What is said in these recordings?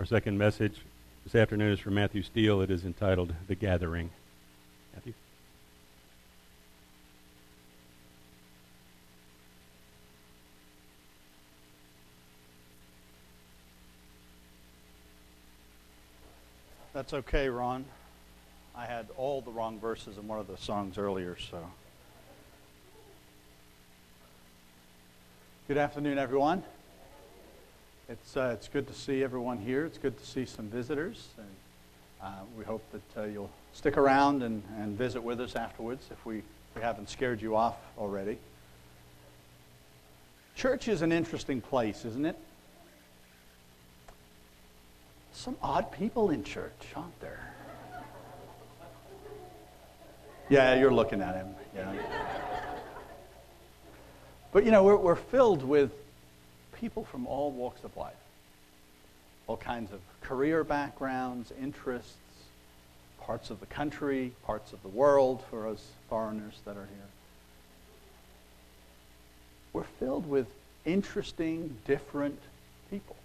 Our second message this afternoon is from Matthew Steele. It is entitled The Gathering. Matthew? That's okay, Ron. I had all the wrong verses in one of the songs earlier, so. Good afternoon, everyone. It's, uh, it's good to see everyone here. It's good to see some visitors. And uh, we hope that uh, you'll stick around and, and visit with us afterwards if we, we haven't scared you off already. Church is an interesting place, isn't it? Some odd people in church, aren't there? Yeah, you're looking at him. Yeah. But you know, we're, we're filled with people from all walks of life, all kinds of career backgrounds, interests, parts of the country, parts of the world for us foreigners that are here. We're filled with interesting, different people,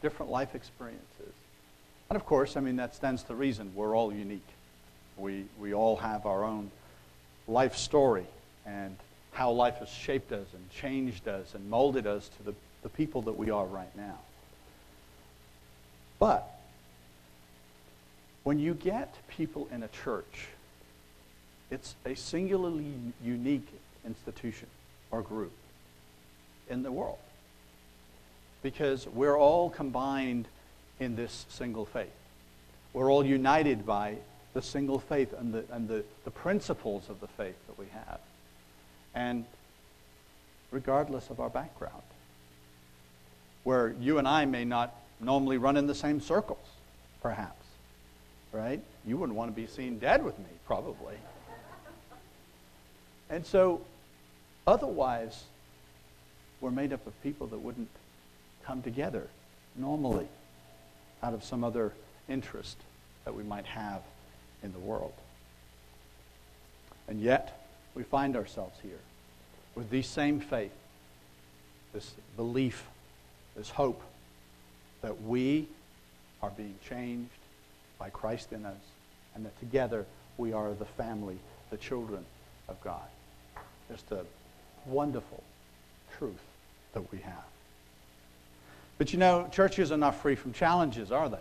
different life experiences. And of course, I mean, that stands to reason. We're all unique. We, we all have our own life story and how life has shaped us and changed us and molded us to the, the people that we are right now. But when you get people in a church, it's a singularly unique institution or group in the world because we're all combined in this single faith. We're all united by the single faith and the, and the, the principles of the faith that we have and regardless of our background. Where you and I may not normally run in the same circles, perhaps, right? You wouldn't want to be seen dead with me, probably. And so, otherwise, we're made up of people that wouldn't come together normally out of some other interest that we might have in the world. And yet, we find ourselves here with the same faith, this belief, this hope that we are being changed by Christ in us, and that together we are the family, the children of God. Just a wonderful truth that we have. But you know, churches are not free from challenges, are they?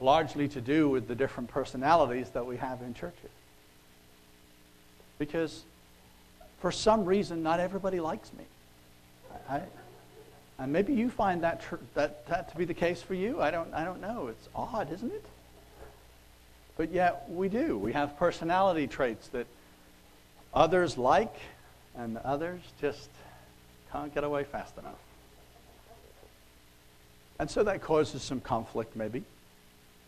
Largely to do with the different personalities that we have in churches. Because for some reason, not everybody likes me. I, and maybe you find that, tr- that, that to be the case for you. I don't, I don't know. It's odd, isn't it? But yet we do. We have personality traits that others like and others just can't get away fast enough. And so that causes some conflict, maybe.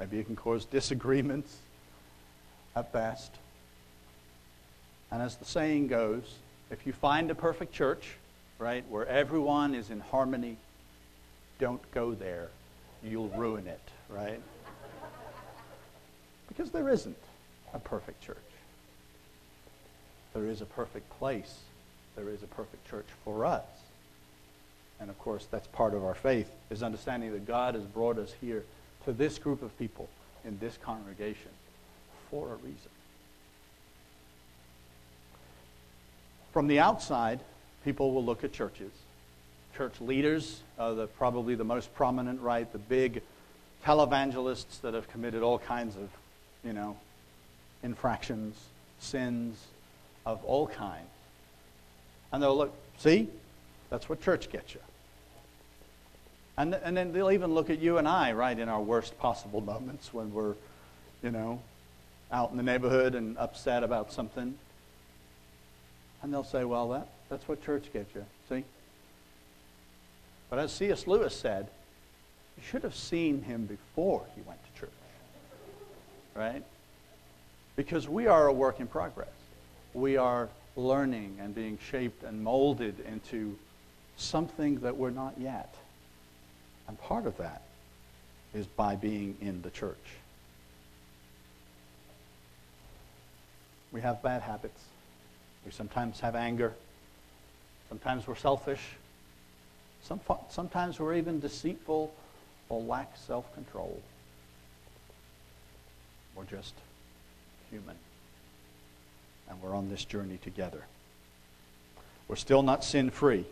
Maybe it can cause disagreements at best. And as the saying goes, if you find a perfect church, right, where everyone is in harmony, don't go there. You'll ruin it, right? Because there isn't a perfect church. There is a perfect place. There is a perfect church for us. And of course, that's part of our faith, is understanding that God has brought us here to this group of people in this congregation for a reason. From the outside, people will look at churches. Church leaders are the, probably the most prominent, right? The big televangelists that have committed all kinds of, you know, infractions, sins of all kinds. And they'll look, see, that's what church gets you. And, and then they'll even look at you and I, right, in our worst possible moments when we're, you know, out in the neighborhood and upset about something. And they'll say, well, that, that's what church gets you. See? But as C.S. Lewis said, you should have seen him before he went to church. Right? Because we are a work in progress. We are learning and being shaped and molded into something that we're not yet. And part of that is by being in the church. We have bad habits. We sometimes have anger. Sometimes we're selfish. Some, sometimes we're even deceitful or lack self control. We're just human. And we're on this journey together. We're still not sin free.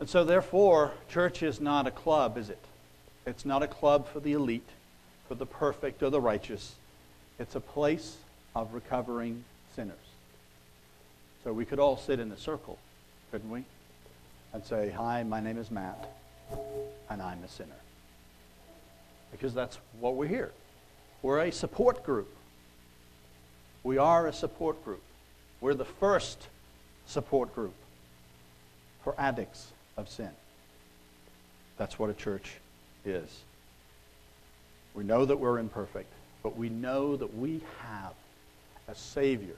And so, therefore, church is not a club, is it? It's not a club for the elite, for the perfect or the righteous. It's a place of recovering sinners. So we could all sit in a circle, couldn't we? And say, Hi, my name is Matt, and I'm a sinner. Because that's what we're here. We're a support group. We are a support group. We're the first support group for addicts of sin. That's what a church is. We know that we're imperfect, but we know that we have a Savior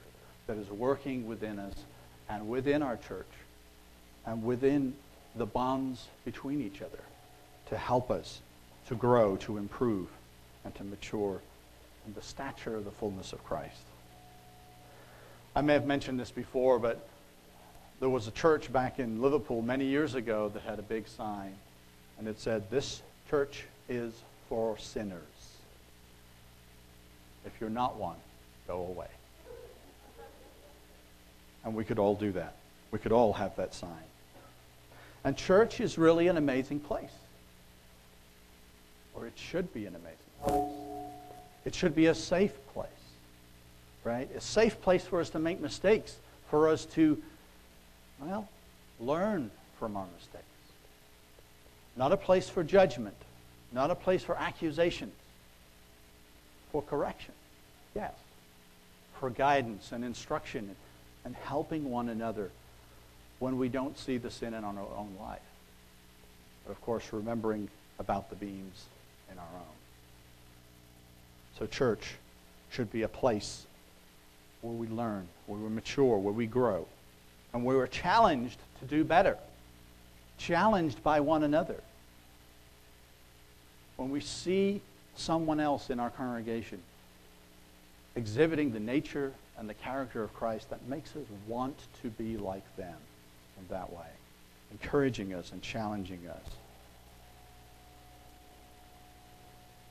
that is working within us and within our church and within the bonds between each other to help us to grow, to improve, and to mature in the stature of the fullness of Christ. I may have mentioned this before, but there was a church back in Liverpool many years ago that had a big sign, and it said, This church is for sinners. If you're not one, go away. And we could all do that. We could all have that sign. And church is really an amazing place. Or it should be an amazing place. It should be a safe place, right? A safe place for us to make mistakes, for us to, well, learn from our mistakes. Not a place for judgment, not a place for accusations, for correction, yes, for guidance and instruction and helping one another when we don't see the sin in our own life. But of course, remembering about the beams in our own. So, church should be a place where we learn, where we mature, where we grow, and where we're challenged to do better, challenged by one another. When we see someone else in our congregation exhibiting the nature and the character of Christ, that makes us want to be like them in that way, encouraging us and challenging us.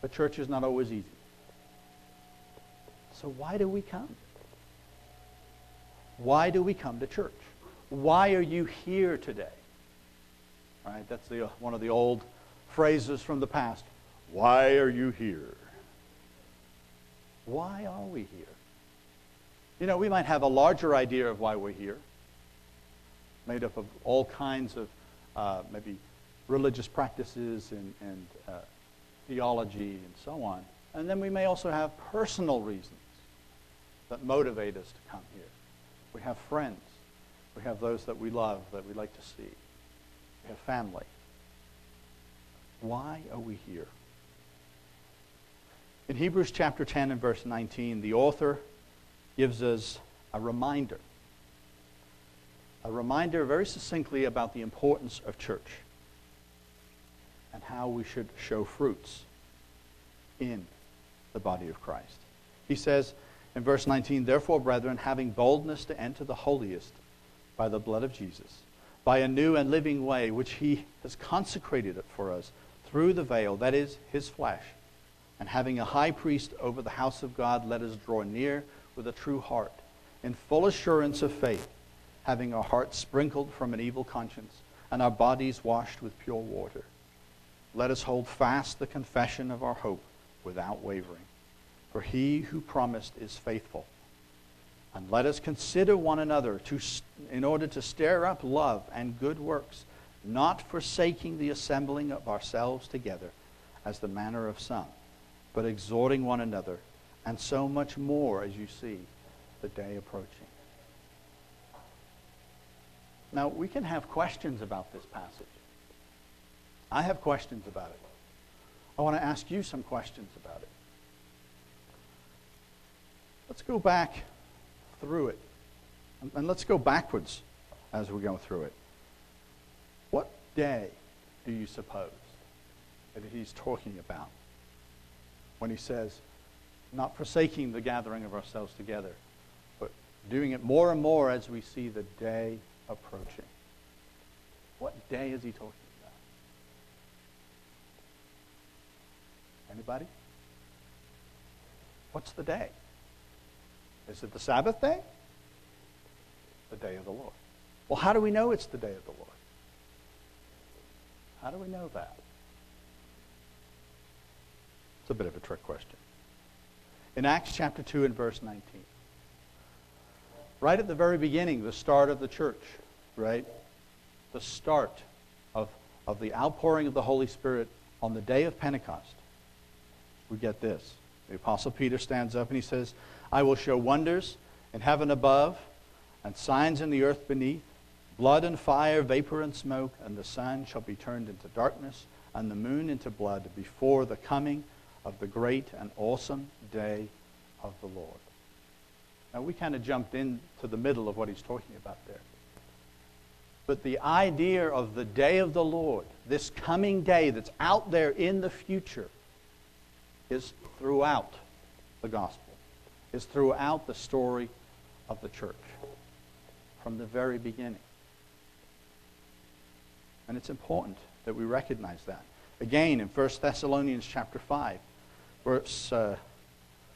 But church is not always easy. So why do we come? Why do we come to church? Why are you here today? Right? That's the, uh, one of the old phrases from the past. Why are you here? Why are we here? You know, we might have a larger idea of why we're here, made up of all kinds of uh, maybe religious practices and, and uh, theology and so on. And then we may also have personal reasons that motivate us to come here. We have friends. We have those that we love, that we like to see. We have family. Why are we here? In Hebrews chapter 10 and verse 19, the author gives us a reminder. A reminder very succinctly about the importance of church and how we should show fruits in the body of Christ. He says in verse 19, Therefore, brethren, having boldness to enter the holiest by the blood of Jesus, by a new and living way which he has consecrated it for us through the veil, that is, his flesh and having a high priest over the house of God, let us draw near with a true heart, in full assurance of faith, having our hearts sprinkled from an evil conscience, and our bodies washed with pure water. Let us hold fast the confession of our hope without wavering. For he who promised is faithful. And let us consider one another to, in order to stir up love and good works, not forsaking the assembling of ourselves together, as the manner of some but exhorting one another, and so much more as you see the day approaching. Now, we can have questions about this passage. I have questions about it. I want to ask you some questions about it. Let's go back through it. And let's go backwards as we go through it. What day do you suppose that he's talking about? when he says, not forsaking the gathering of ourselves together, but doing it more and more as we see the day approaching. What day is he talking about? Anybody? What's the day? Is it the Sabbath day? The day of the Lord. Well, how do we know it's the day of the Lord? How do we know that? It's a bit of a trick question. In Acts chapter 2 and verse 19, right at the very beginning, the start of the church, right? The start of, of the outpouring of the Holy Spirit on the day of Pentecost, we get this. The Apostle Peter stands up and he says, I will show wonders in heaven above and signs in the earth beneath blood and fire, vapor and smoke, and the sun shall be turned into darkness and the moon into blood before the coming of the great and awesome day of the Lord. Now, we kind of jumped into the middle of what he's talking about there. But the idea of the day of the Lord, this coming day that's out there in the future, is throughout the gospel, is throughout the story of the church from the very beginning. And it's important that we recognize that. Again, in 1 Thessalonians chapter 5, verse, uh,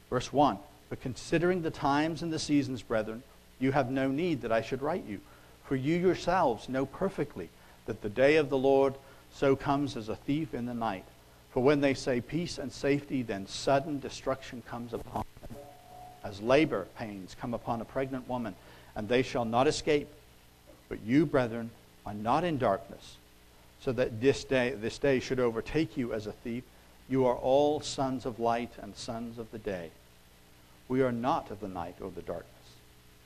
verse 1. But considering the times and the seasons, brethren, you have no need that I should write you. For you yourselves know perfectly that the day of the Lord so comes as a thief in the night. For when they say peace and safety, then sudden destruction comes upon them, as labor pains come upon a pregnant woman, and they shall not escape. But you, brethren, are not in darkness so that this day, this day should overtake you as a thief. You are all sons of light and sons of the day. We are not of the night or the darkness.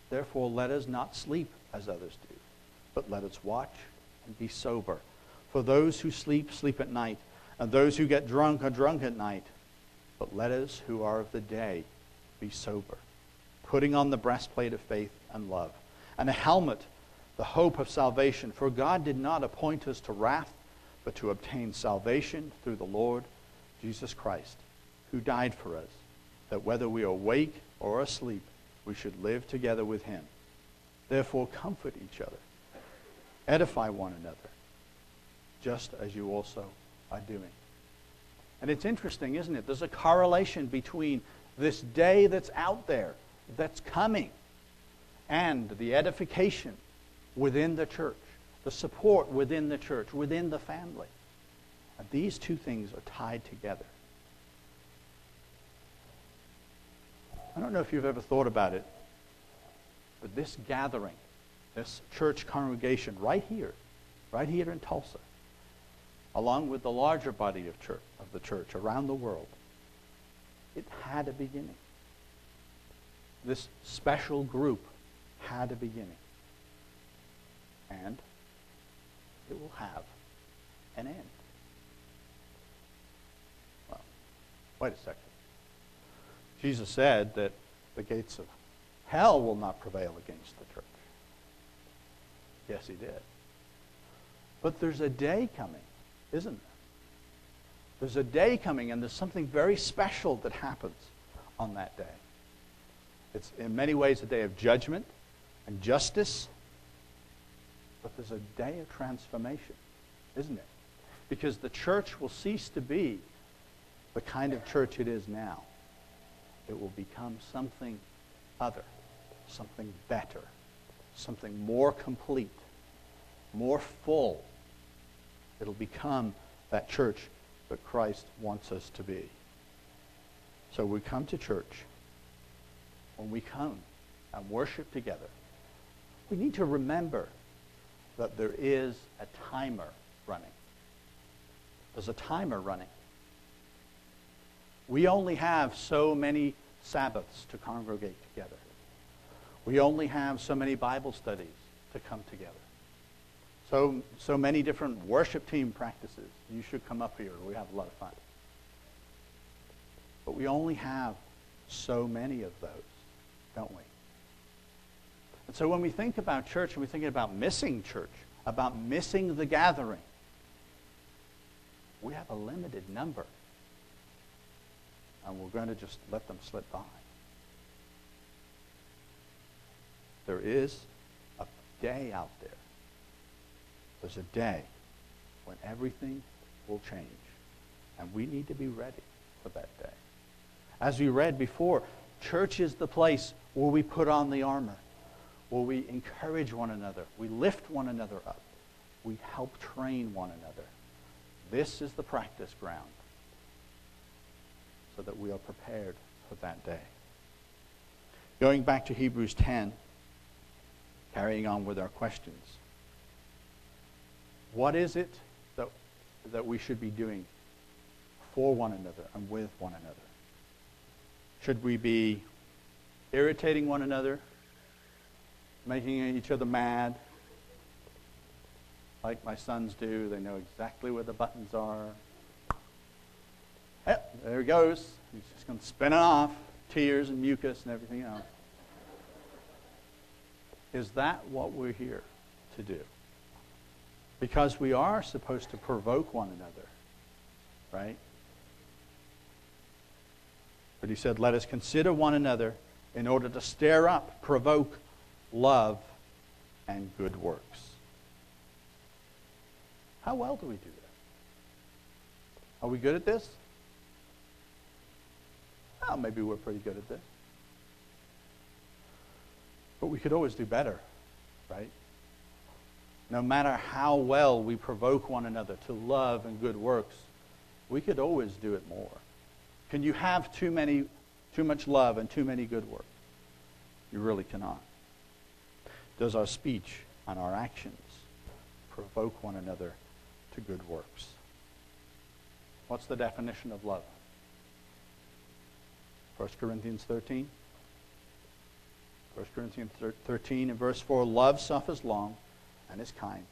Therefore, let us not sleep as others do, but let us watch and be sober. For those who sleep, sleep at night, and those who get drunk are drunk at night. But let us who are of the day be sober, putting on the breastplate of faith and love, and a helmet the hope of salvation. For God did not appoint us to wrath, but to obtain salvation through the Lord Jesus Christ, who died for us, that whether we are awake or asleep, we should live together with him. Therefore, comfort each other, edify one another, just as you also are doing. And it's interesting, isn't it? There's a correlation between this day that's out there, that's coming, and the edification within the church, the support within the church, within the family. And these two things are tied together. I don't know if you've ever thought about it, but this gathering, this church congregation right here, right here in Tulsa, along with the larger body of church of the church around the world, it had a beginning. This special group had a beginning and it will have an end. Well, wait a second. Jesus said that the gates of hell will not prevail against the church. Yes, he did. But there's a day coming, isn't there? There's a day coming, and there's something very special that happens on that day. It's in many ways a day of judgment and justice but there's a day of transformation, isn't it? Because the church will cease to be the kind of church it is now. It will become something other, something better, something more complete, more full. It'll become that church that Christ wants us to be. So we come to church. When we come and worship together, we need to remember that there is a timer running. There's a timer running. We only have so many Sabbaths to congregate together. We only have so many Bible studies to come together. So, so many different worship team practices. You should come up here. We have a lot of fun. But we only have so many of those, don't we? And so when we think about church and we're thinking about missing church, about missing the gathering, we have a limited number. And we're going to just let them slip by. There is a day out there. There's a day when everything will change. And we need to be ready. for that day. As we read before, church is the place where we put on the armor, where we encourage one another, we lift one another up, we help train one another. This is the practice ground so that we are prepared for that day. Going back to Hebrews 10, carrying on with our questions. What is it that, that we should be doing for one another and with one another? Should we be irritating one another, making each other mad, like my sons do? They know exactly where the buttons are. Yep, there he goes. He's just going to spin it off. Tears and mucus and everything else. Is that what we're here to do? Because we are supposed to provoke one another, right? But he said, let us consider one another in order to stir up, provoke love and good works. How well do we do that? Are we good at this? Well, maybe we're pretty good at this. But we could always do better, right? No matter how well we provoke one another to love and good works, we could always do it more. Can you have too many too much love and too many good works? You really cannot. Does our speech and our actions provoke one another to good works? What's the definition of love? 1 Corinthians 13. 1 Corinthians 13 and verse 4 Love suffers long and is kind.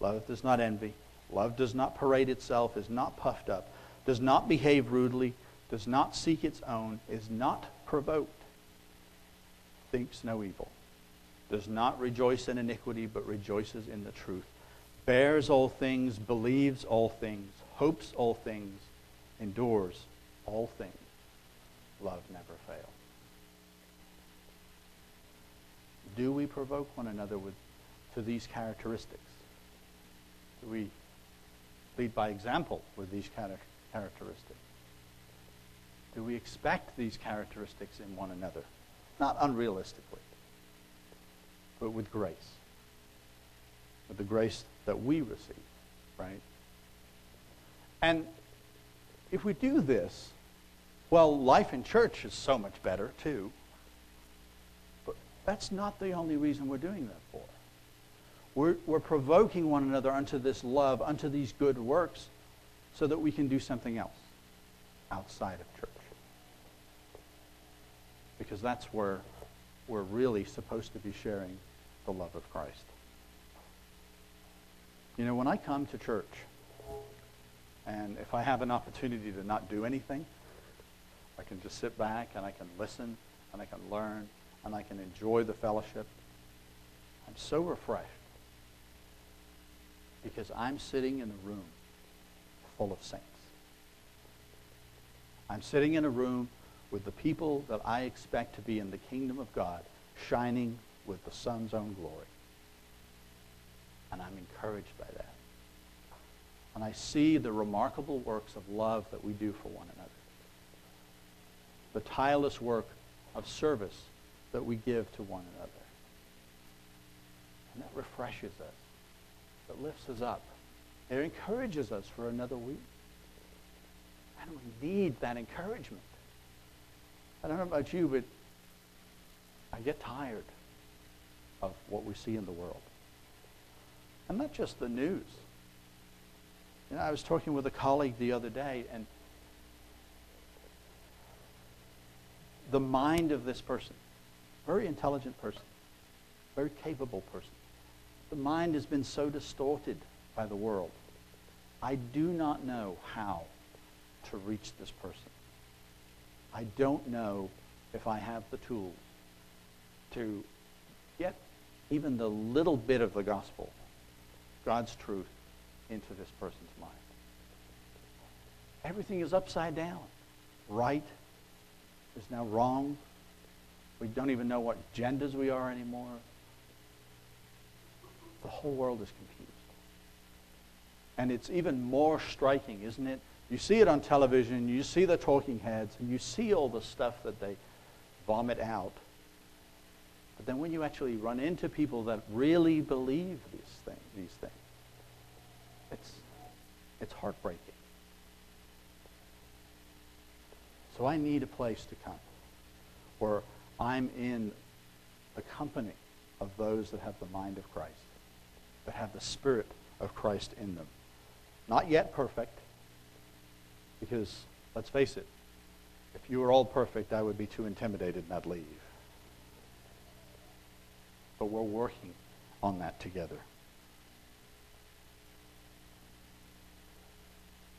Love does not envy. Love does not parade itself, is not puffed up, does not behave rudely, does not seek its own, is not provoked, thinks no evil, does not rejoice in iniquity, but rejoices in the truth, bears all things, believes all things, hopes all things, endures all things. Love never fails. Do we provoke one another with, to these characteristics? Do we lead by example with these characteristics? Do we expect these characteristics in one another? Not unrealistically, but with grace. With the grace that we receive, right? And if we do this, well, life in church is so much better, too. But that's not the only reason we're doing that for. We're, we're provoking one another unto this love, unto these good works, so that we can do something else outside of church. Because that's where we're really supposed to be sharing the love of Christ. You know, when I come to church, and if I have an opportunity to not do anything, I can just sit back and I can listen and I can learn and I can enjoy the fellowship. I'm so refreshed because I'm sitting in a room full of saints. I'm sitting in a room with the people that I expect to be in the kingdom of God, shining with the sun's own glory. And I'm encouraged by that. And I see the remarkable works of love that we do for one another. The tireless work of service that we give to one another. And that refreshes us. That lifts us up. It encourages us for another week. And we need that encouragement. I don't know about you, but I get tired of what we see in the world. And not just the news. You know, I was talking with a colleague the other day, and the mind of this person very intelligent person, very capable person. The mind has been so distorted by the world. I do not know how to reach this person. I don't know if I have the tools to get even the little bit of the gospel, God's truth, into this person's mind. Everything is upside down. Right is now wrong. We don't even know what genders we are anymore. The whole world is confused. And it's even more striking, isn't it, You see it on television, you see the talking heads, and you see all the stuff that they vomit out. But then when you actually run into people that really believe these things, these things it's, it's heartbreaking. So I need a place to come where I'm in the company of those that have the mind of Christ, that have the Spirit of Christ in them. Not yet perfect, because let's face it, if you were all perfect, I would be too intimidated and I'd leave. But we're working on that together.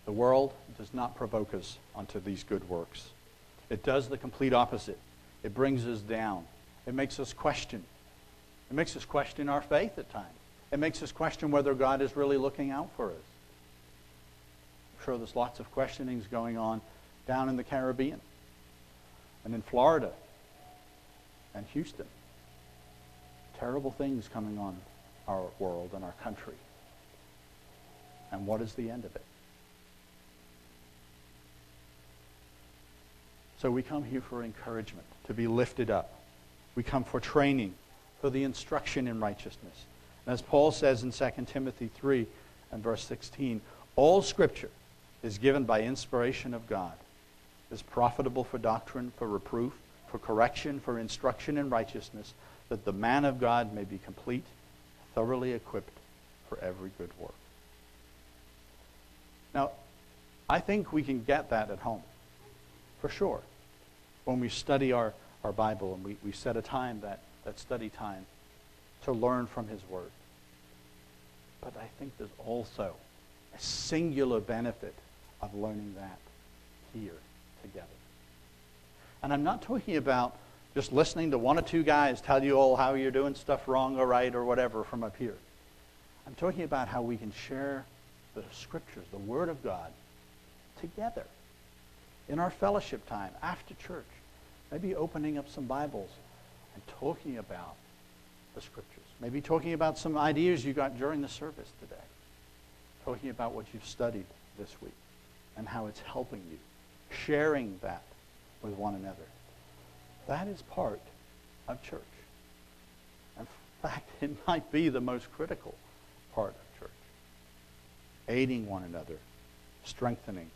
The world does not provoke us unto these good works. It does the complete opposite. It brings us down. It makes us question. It makes us question our faith at times. It makes us question whether God is really looking out for us. I'm sure there's lots of questionings going on down in the Caribbean and in Florida and Houston. Terrible things coming on our world and our country. And what is the end of it? So we come here for encouragement, to be lifted up. We come for training, for the instruction in righteousness. And as Paul says in 2 Timothy 3 and verse 16, all scripture is given by inspiration of God, is profitable for doctrine, for reproof, for correction, for instruction in righteousness, that the man of God may be complete, thoroughly equipped for every good work. Now, I think we can get that at home for sure. When we study our, our Bible and we, we set a time, that, that study time, to learn from His Word. But I think there's also a singular benefit of learning that here together. And I'm not talking about just listening to one or two guys tell you all how you're doing stuff wrong or right or whatever from up here. I'm talking about how we can share the scriptures, the Word of God, together in our fellowship time after church, maybe opening up some Bibles and talking about the scriptures. Maybe talking about some ideas you got during the service today. Talking about what you've studied this week and how it's helping you. Sharing that with one another. That is part of church. In fact, it might be the most critical part of church. Aiding one another, strengthening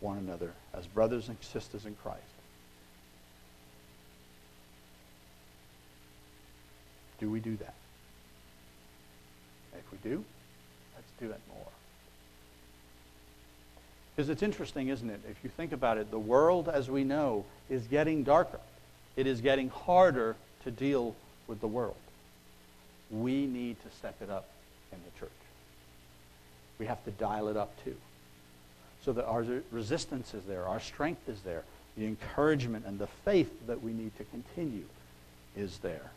one another as brothers and sisters in Christ. Do we do that? If we do, let's do it more. Because it's interesting, isn't it? If you think about it, the world as we know is getting darker. It is getting harder to deal with the world. We need to step it up in the church. We have to dial it up too so that our resistance is there, our strength is there, the encouragement and the faith that we need to continue is there.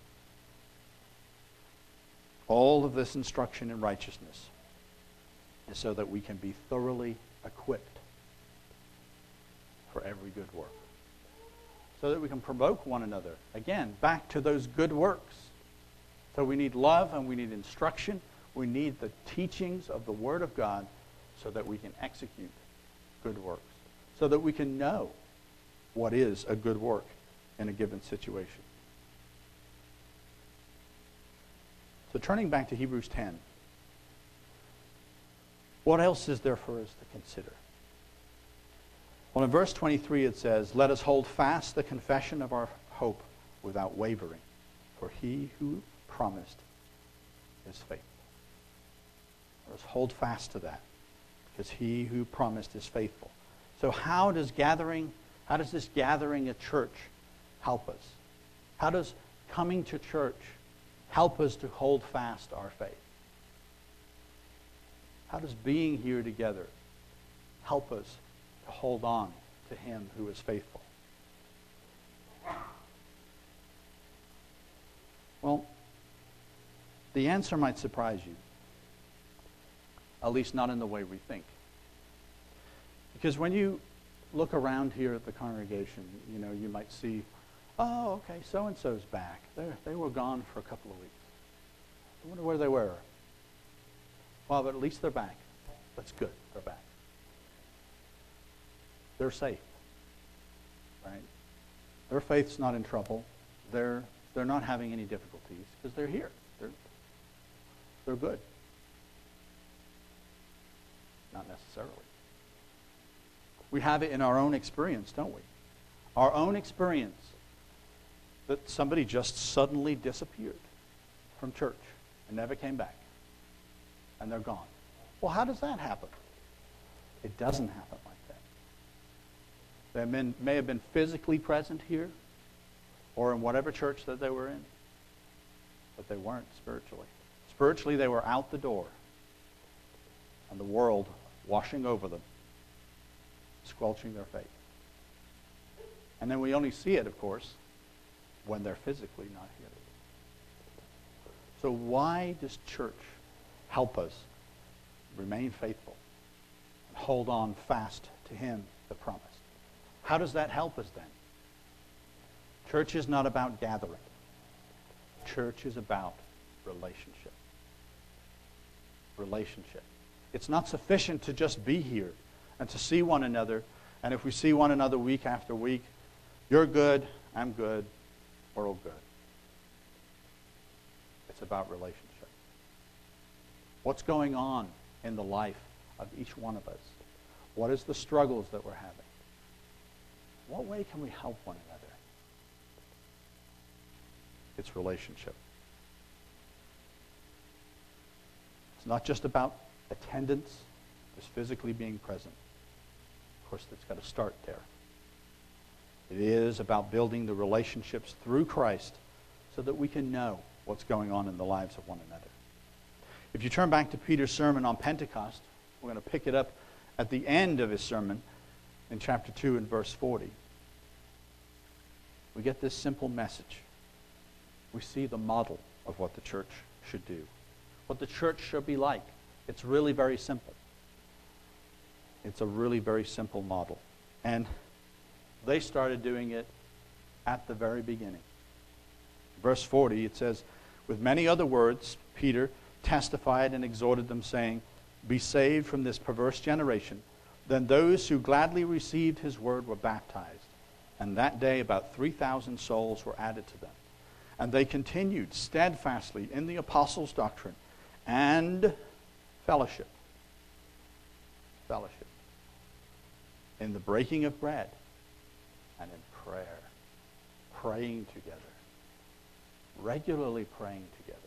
All of this instruction in righteousness is so that we can be thoroughly equipped for every good work. So that we can provoke one another, again, back to those good works. So we need love and we need instruction. We need the teachings of the Word of God so that we can execute good works so that we can know what is a good work in a given situation. So, turning back to Hebrews 10, what else is there for us to consider? Well, in verse 23 it says, Let us hold fast the confession of our hope without wavering, for he who promised is faithful. Let us hold fast to that because he who promised is faithful. So how does gathering, how does this gathering at church help us? How does coming to church help us to hold fast our faith? How does being here together help us to hold on to him who is faithful? Well, the answer might surprise you at least not in the way we think. Because when you look around here at the congregation, you know, you might see, oh, okay, so and so's back. they they were gone for a couple of weeks. I wonder where they were. Well, but at least they're back. That's good. They're back. they're safe. Right? Their faith's not in trouble. They're, they're not having any difficulties because they're here. They're, they're good. Not necessarily. We have it in our own experience, don't we? Our own experience that somebody just suddenly disappeared from church and never came back. And they're gone. Well, how does that happen? It doesn't happen like that. They may, may have been physically present here or in whatever church that they were in, but they weren't spiritually. Spiritually, they were out the door and the world washing over them, squelching their faith. And then we only see it, of course, when they're physically not here. So, why does church help us remain faithful and hold on fast to Him, the promise? How does that help us then? Church is not about gathering, church is about relationship. Relationship. It's not sufficient to just be here and to see one another. And if we see one another week after week, you're good, I'm good, we're all good. It's about relationship. What's going on in the life of each one of us? What is the struggles that we're having? What way can we help one another? It's relationship. It's not just about attendance, just physically being present. Of course, that's got to start there. It is about building the relationships through Christ so that we can know what's going on in the lives of one another. If you turn back to Peter's sermon on Pentecost, we're going to pick it up at the end of his sermon in chapter 2 and verse 40. We get this simple message. We see the model of what the church should do, what the church should be like. It's really very simple. It's a really very simple model. And they started doing it at the very beginning. Verse 40, it says, With many other words, Peter testified and exhorted them, saying, Be saved from this perverse generation. Then those who gladly received his word were baptized. And that day about 3,000 souls were added to them. And they continued steadfastly in the apostles' doctrine and fellowship. Fellowship. In the breaking of bread and in prayer. Praying together. Regularly praying together.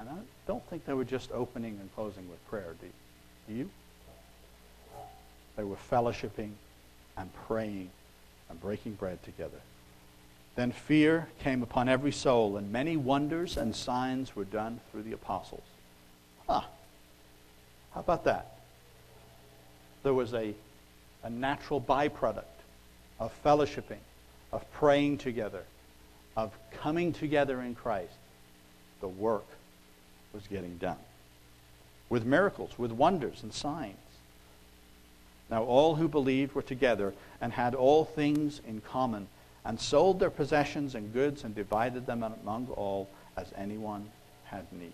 And I don't think they were just opening and closing with prayer, do you? They were fellowshipping and praying and breaking bread together. Then fear came upon every soul, and many wonders and signs were done through the apostles. Huh. How about that? There was a, a natural byproduct of fellowshipping, of praying together, of coming together in Christ. The work was getting done with miracles, with wonders and signs. Now, all who believed were together and had all things in common, and sold their possessions and goods and divided them among all as anyone had need.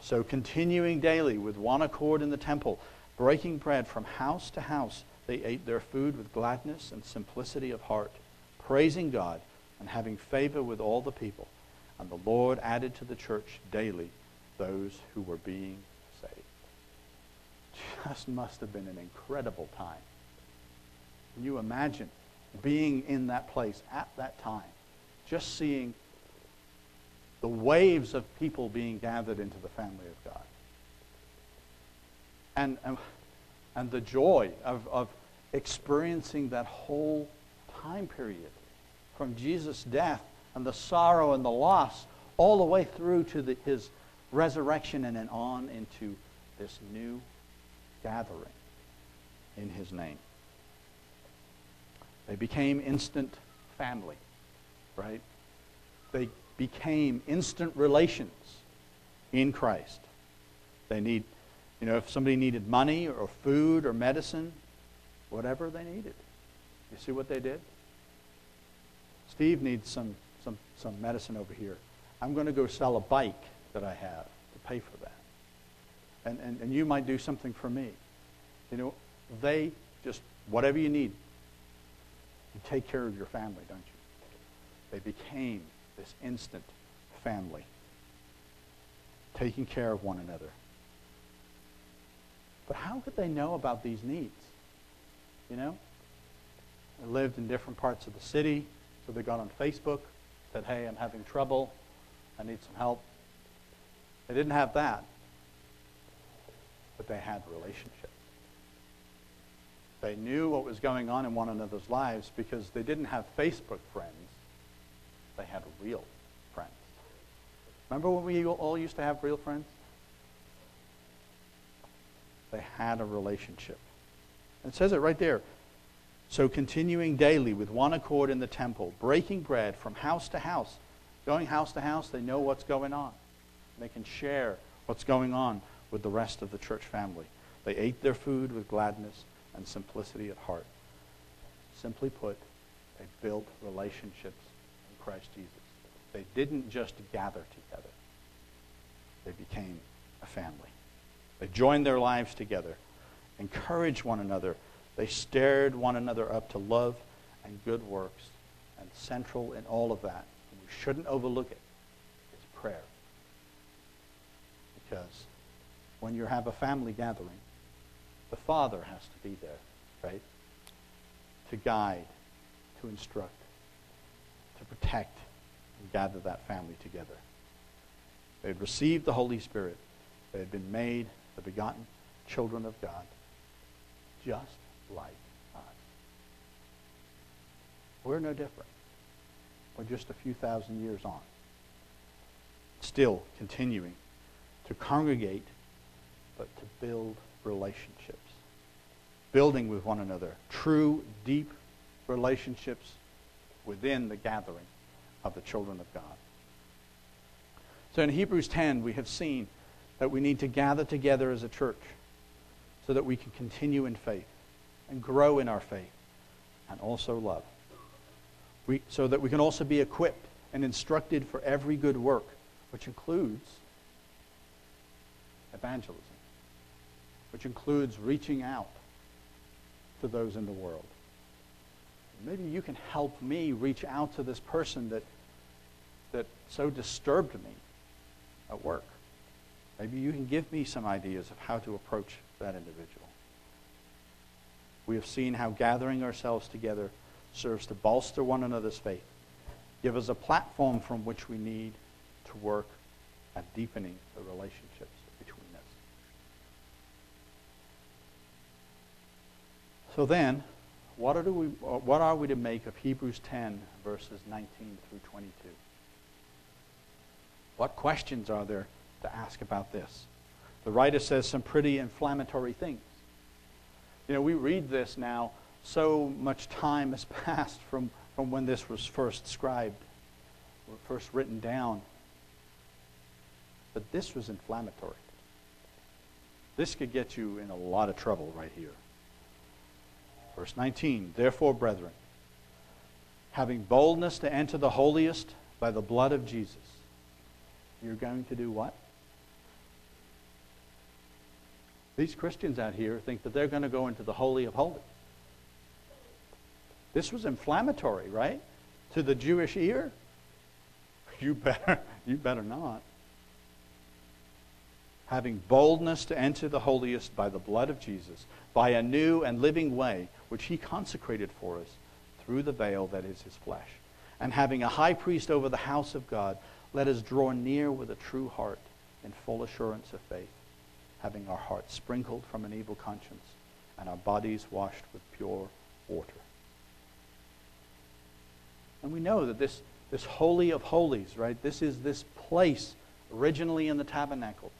So, continuing daily with one accord in the temple, breaking bread from house to house, they ate their food with gladness and simplicity of heart, praising God and having favor with all the people. And the Lord added to the church daily those who were being saved. Just must have been an incredible time. Can you imagine being in that place at that time? Just seeing the waves of people being gathered into the family of God. And, and, and the joy of, of experiencing that whole time period from Jesus' death and the sorrow and the loss all the way through to the, his resurrection and then on into this new gathering in his name. They became instant family, right? They became instant relations in Christ. They need, you know, if somebody needed money or food or medicine, whatever they needed. You see what they did? Steve needs some, some, some medicine over here. I'm going to go sell a bike that I have to pay for that. And, and, and you might do something for me. You know, they just, whatever you need, you take care of your family, don't you? They became this instant family, taking care of one another. But how could they know about these needs? You know? They lived in different parts of the city, so they got on Facebook, said, hey, I'm having trouble. I need some help. They didn't have that, but they had relationship. They knew what was going on in one another's lives because they didn't have Facebook friends. They had real friends. Remember when we all used to have real friends? They had a relationship. It says it right there. So continuing daily with one accord in the temple, breaking bread from house to house, going house to house, they know what's going on. They can share what's going on with the rest of the church family. They ate their food with gladness and simplicity at heart. Simply put, they built relationships in Christ Jesus. They didn't just gather together. They became a family. They joined their lives together, encouraged one another. They stirred one another up to love and good works. And central in all of that, and we shouldn't overlook it, is prayer. Because when you have a family gathering, the father has to be there, right? To guide, to instruct, to protect, and gather that family together. They had received the Holy Spirit. They had been made the begotten children of God, just like us. We're no different. We're just a few thousand years on. Still continuing to congregate, but to build relationships. Building with one another. True, deep relationships within the gathering of the children of God. So in Hebrews 10, we have seen that we need to gather together as a church so that we can continue in faith and grow in our faith and also love. We, so that we can also be equipped and instructed for every good work, which includes evangelism, which includes reaching out to those in the world. Maybe you can help me reach out to this person that, that so disturbed me at work. Maybe you can give me some ideas of how to approach that individual. We have seen how gathering ourselves together serves to bolster one another's faith, give us a platform from which we need to work at deepening the relationships between us. So then, what are, we, uh, what are we to make of Hebrews 10, verses 19 through 22? What questions are there to ask about this? The writer says some pretty inflammatory things. You know, we read this now, so much time has passed from, from when this was first scribed, or first written down. But this was inflammatory. This could get you in a lot of trouble right here. Verse 19, therefore, brethren, having boldness to enter the holiest by the blood of Jesus, you're going to do what? These Christians out here think that they're going to go into the Holy of Holies. This was inflammatory, right? To the Jewish ear? You better, you better not. Having boldness to enter the holiest by the blood of Jesus, by a new and living way which he consecrated for us through the veil that is his flesh. And having a high priest over the house of God, let us draw near with a true heart in full assurance of faith having our hearts sprinkled from an evil conscience and our bodies washed with pure water. And we know that this, this Holy of Holies, right, this is this place originally in the tabernacle,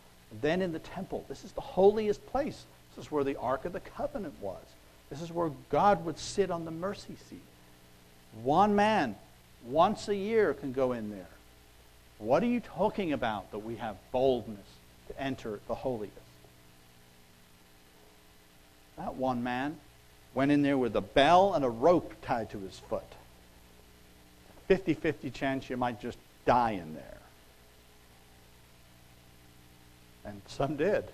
then in the temple. This is the holiest place. This is where the Ark of the Covenant was. This is where God would sit on the mercy seat. One man, once a year, can go in there. What are you talking about that we have boldness to enter the holiest? That one man went in there with a bell and a rope tied to his foot. 50 50 chance you might just die in there. And some did.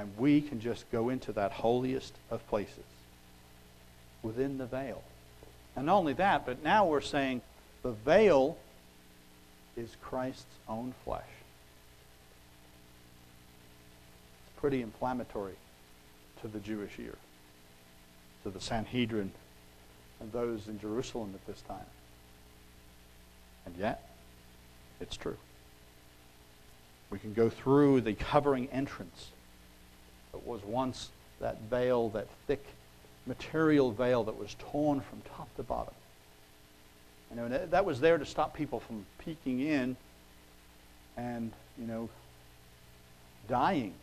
And we can just go into that holiest of places within the veil. And not only that, but now we're saying the veil is Christ's own flesh. It's pretty inflammatory to the Jewish ear, to the Sanhedrin and those in Jerusalem at this time. And yet, it's true. We can go through the covering entrance that was once that veil, that thick material veil that was torn from top to bottom. You know, that was there to stop people from peeking in and, you know, dying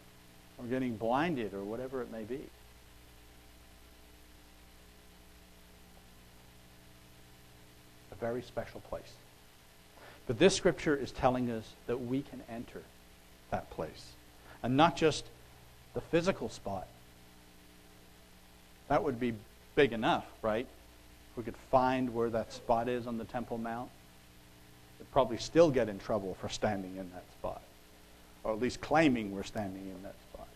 or getting blinded or whatever it may be. A very special place. But this scripture is telling us that we can enter that place. And not just the physical spot. That would be big enough, right? If we could find where that spot is on the Temple Mount, we'd probably still get in trouble for standing in that spot, or at least claiming we're standing in that spot.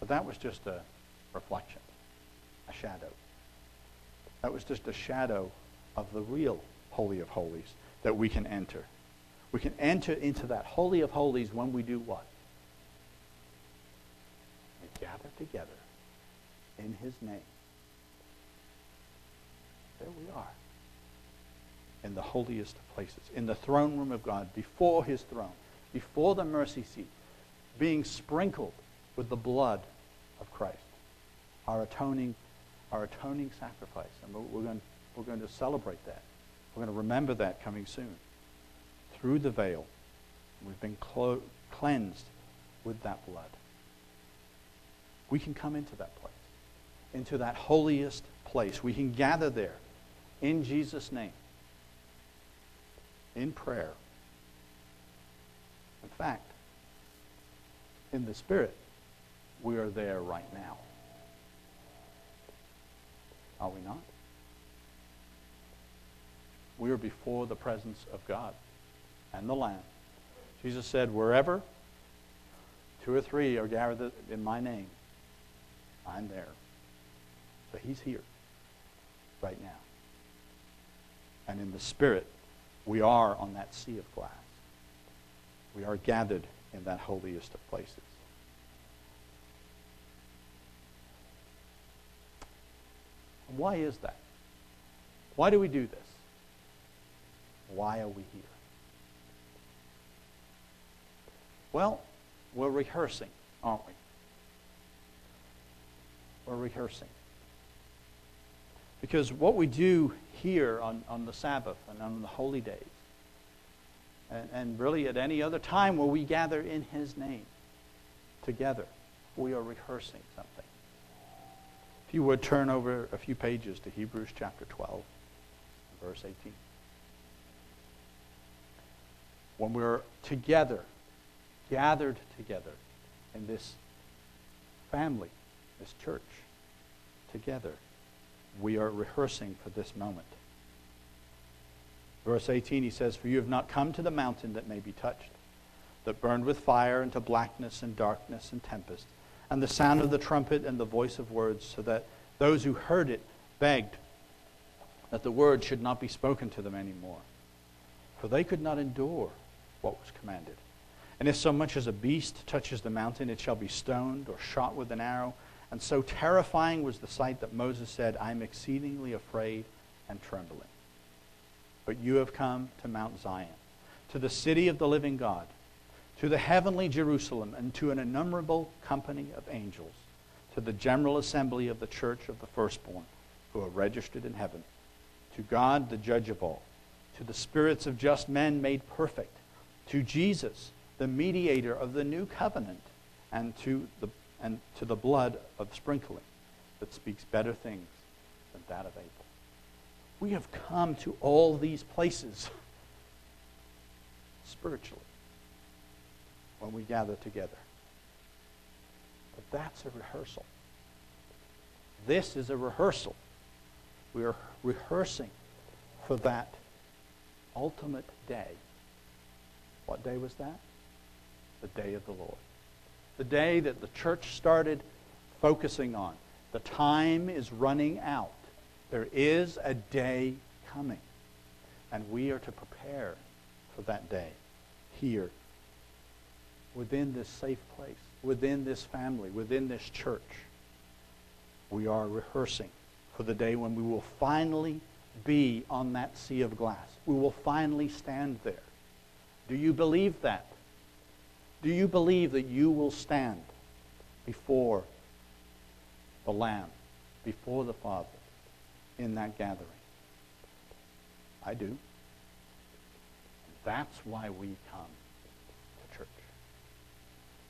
But that was just a reflection, a shadow. That was just a shadow of the real Holy of Holies that we can enter. We can enter into that Holy of Holies when we do what? We gather together in his name. There we are. In the holiest of places, in the throne room of God, before his throne, before the mercy seat, being sprinkled with the blood of Christ, our atoning, our atoning sacrifice. And we're going, we're going to celebrate that. We're going to remember that coming soon. Through the veil, we've been clo- cleansed with that blood. We can come into that place into that holiest place. We can gather there in Jesus' name, in prayer. In fact, in the Spirit, we are there right now. Are we not? We are before the presence of God and the Lamb. Jesus said, Wherever two or three are gathered in my name, I'm there. But he's here right now. And in the Spirit, we are on that sea of glass. We are gathered in that holiest of places. Why is that? Why do we do this? Why are we here? Well, we're rehearsing, aren't we? We're rehearsing. Because what we do here on, on the Sabbath and on the holy days, and, and really at any other time where we gather in His name together, we are rehearsing something. If you would turn over a few pages to Hebrews chapter 12, verse 18. When we're together, gathered together in this family, this church, together, we are rehearsing for this moment. Verse 18, he says, For you have not come to the mountain that may be touched, that burned with fire into blackness and darkness and tempest, and the sound of the trumpet and the voice of words, so that those who heard it begged that the word should not be spoken to them anymore. For they could not endure what was commanded. And if so much as a beast touches the mountain, it shall be stoned or shot with an arrow. And so terrifying was the sight that Moses said, I'm exceedingly afraid and trembling. But you have come to Mount Zion, to the city of the living God, to the heavenly Jerusalem, and to an innumerable company of angels, to the general assembly of the church of the firstborn, who are registered in heaven, to God, the judge of all, to the spirits of just men made perfect, to Jesus, the mediator of the new covenant, and to the and to the blood of sprinkling that speaks better things than that of Abel. We have come to all these places spiritually when we gather together. But that's a rehearsal. This is a rehearsal. We are rehearsing for that ultimate day. What day was that? The day of the Lord. The day that the church started focusing on. The time is running out. There is a day coming. And we are to prepare for that day here, within this safe place, within this family, within this church. We are rehearsing for the day when we will finally be on that sea of glass. We will finally stand there. Do you believe that? Do you believe that you will stand before the Lamb, before the Father in that gathering? I do. That's why we come to church,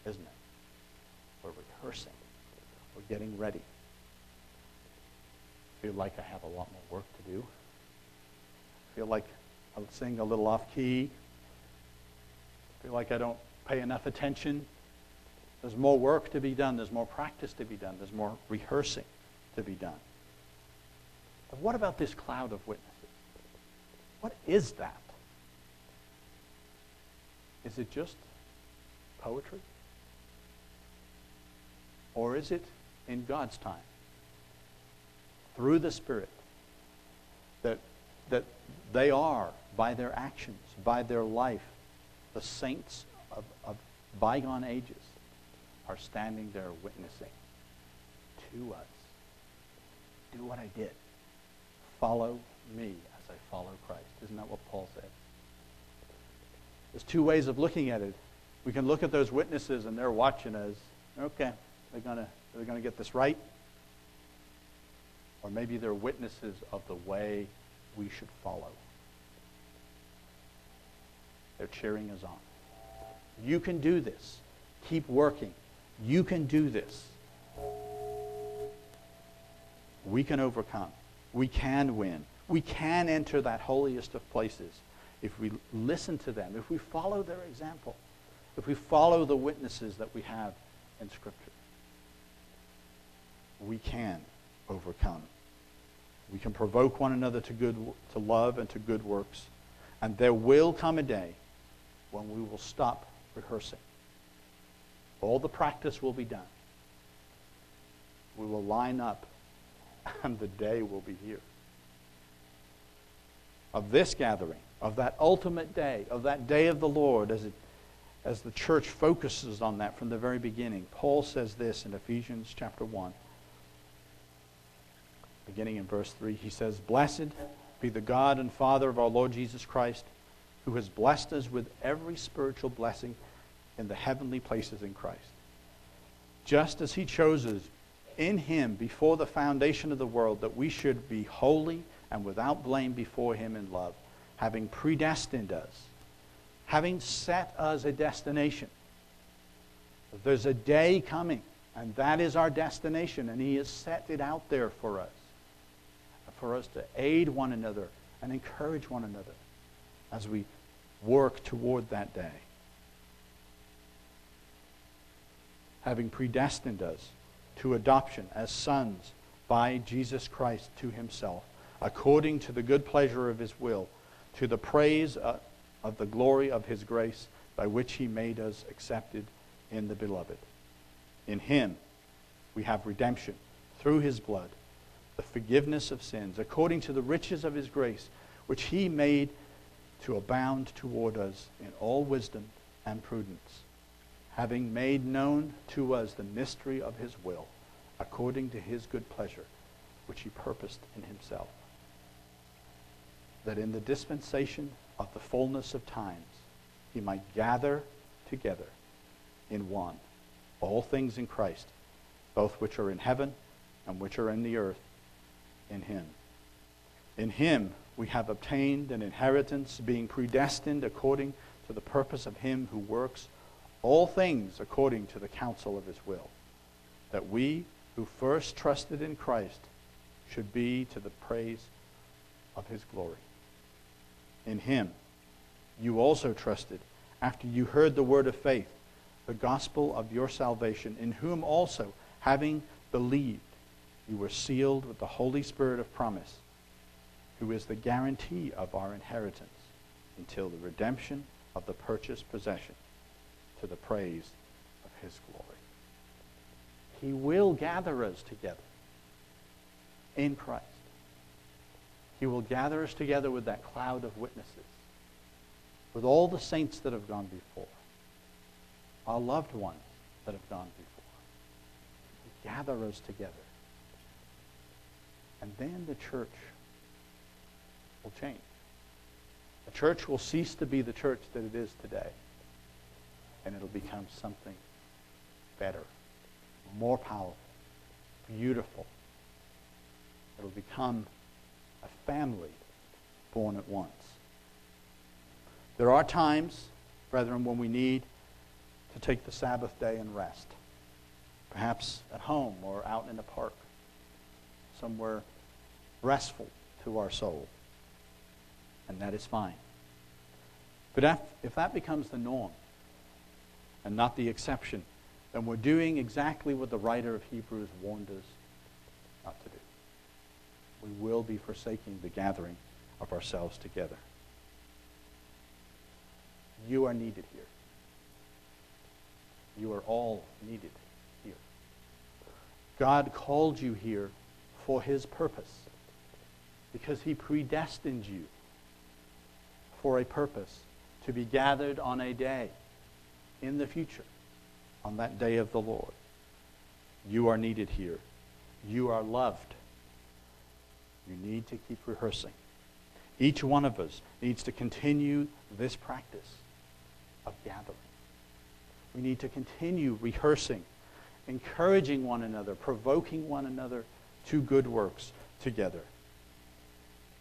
isn't it? We're rehearsing. We're getting ready. I feel like I have a lot more work to do. I feel like I sing a little off key. I feel like I don't pay enough attention. There's more work to be done. There's more practice to be done. There's more rehearsing to be done. But what about this cloud of witnesses? What is that? Is it just poetry? Or is it in God's time? Through the Spirit that, that they are, by their actions, by their life, the saints of, of bygone ages are standing there witnessing to us. Do what I did. Follow me as I follow Christ. Isn't that what Paul said? There's two ways of looking at it. We can look at those witnesses and they're watching us. Okay, they're gonna they're gonna get this right. Or maybe they're witnesses of the way we should follow. They're cheering us on. You can do this. Keep working. You can do this. We can overcome. We can win. We can enter that holiest of places if we listen to them, if we follow their example, if we follow the witnesses that we have in Scripture. We can overcome. We can provoke one another to good to love and to good works. And there will come a day when we will stop rehearsing. All the practice will be done. We will line up, and the day will be here. Of this gathering, of that ultimate day, of that day of the Lord, as, it, as the church focuses on that from the very beginning, Paul says this in Ephesians chapter 1, beginning in verse 3. He says, Blessed be the God and Father of our Lord Jesus Christ who has blessed us with every spiritual blessing in the heavenly places in Christ. Just as he chose us in him before the foundation of the world that we should be holy and without blame before him in love, having predestined us, having set us a destination. There's a day coming, and that is our destination, and he has set it out there for us, for us to aid one another and encourage one another as we work toward that day. Having predestined us to adoption as sons by Jesus Christ to himself, according to the good pleasure of his will, to the praise uh, of the glory of his grace, by which he made us accepted in the beloved. In him we have redemption through his blood, the forgiveness of sins, according to the riches of his grace, which he made to abound toward us in all wisdom and prudence, having made known to us the mystery of his will, according to his good pleasure, which he purposed in himself, that in the dispensation of the fullness of times he might gather together in one all things in Christ, both which are in heaven and which are in the earth, in him. In him we have obtained an inheritance, being predestined according to the purpose of him who works all things according to the counsel of his will, that we who first trusted in Christ should be to the praise of his glory. In him you also trusted after you heard the word of faith, the gospel of your salvation, in whom also, having believed, you were sealed with the Holy Spirit of promise who is the guarantee of our inheritance until the redemption of the purchased possession to the praise of his glory. He will gather us together in Christ. He will gather us together with that cloud of witnesses, with all the saints that have gone before, our loved ones that have gone before. He gather us together. And then the church will change. The church will cease to be the church that it is today, and it'll become something better, more powerful, beautiful. It'll become a family born at once. There are times, brethren, when we need to take the Sabbath day and rest, perhaps at home or out in a park, somewhere restful to our soul. And that is fine. But if, that becomes the norm and not the exception, then we're doing exactly what the writer of Hebrews warned us not to do. We will be forsaking the gathering of ourselves together. You are needed here. You are all needed here. God called you here for his purpose because he predestined you for a purpose to be gathered on a day in the future, on that day of the Lord. You are needed here. You are loved. You need to keep rehearsing. Each one of us needs to continue this practice of gathering. We need to continue rehearsing, encouraging one another, provoking one another to good works together.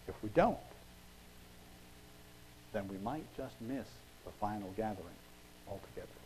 If we don't, then we might just miss the final gathering altogether.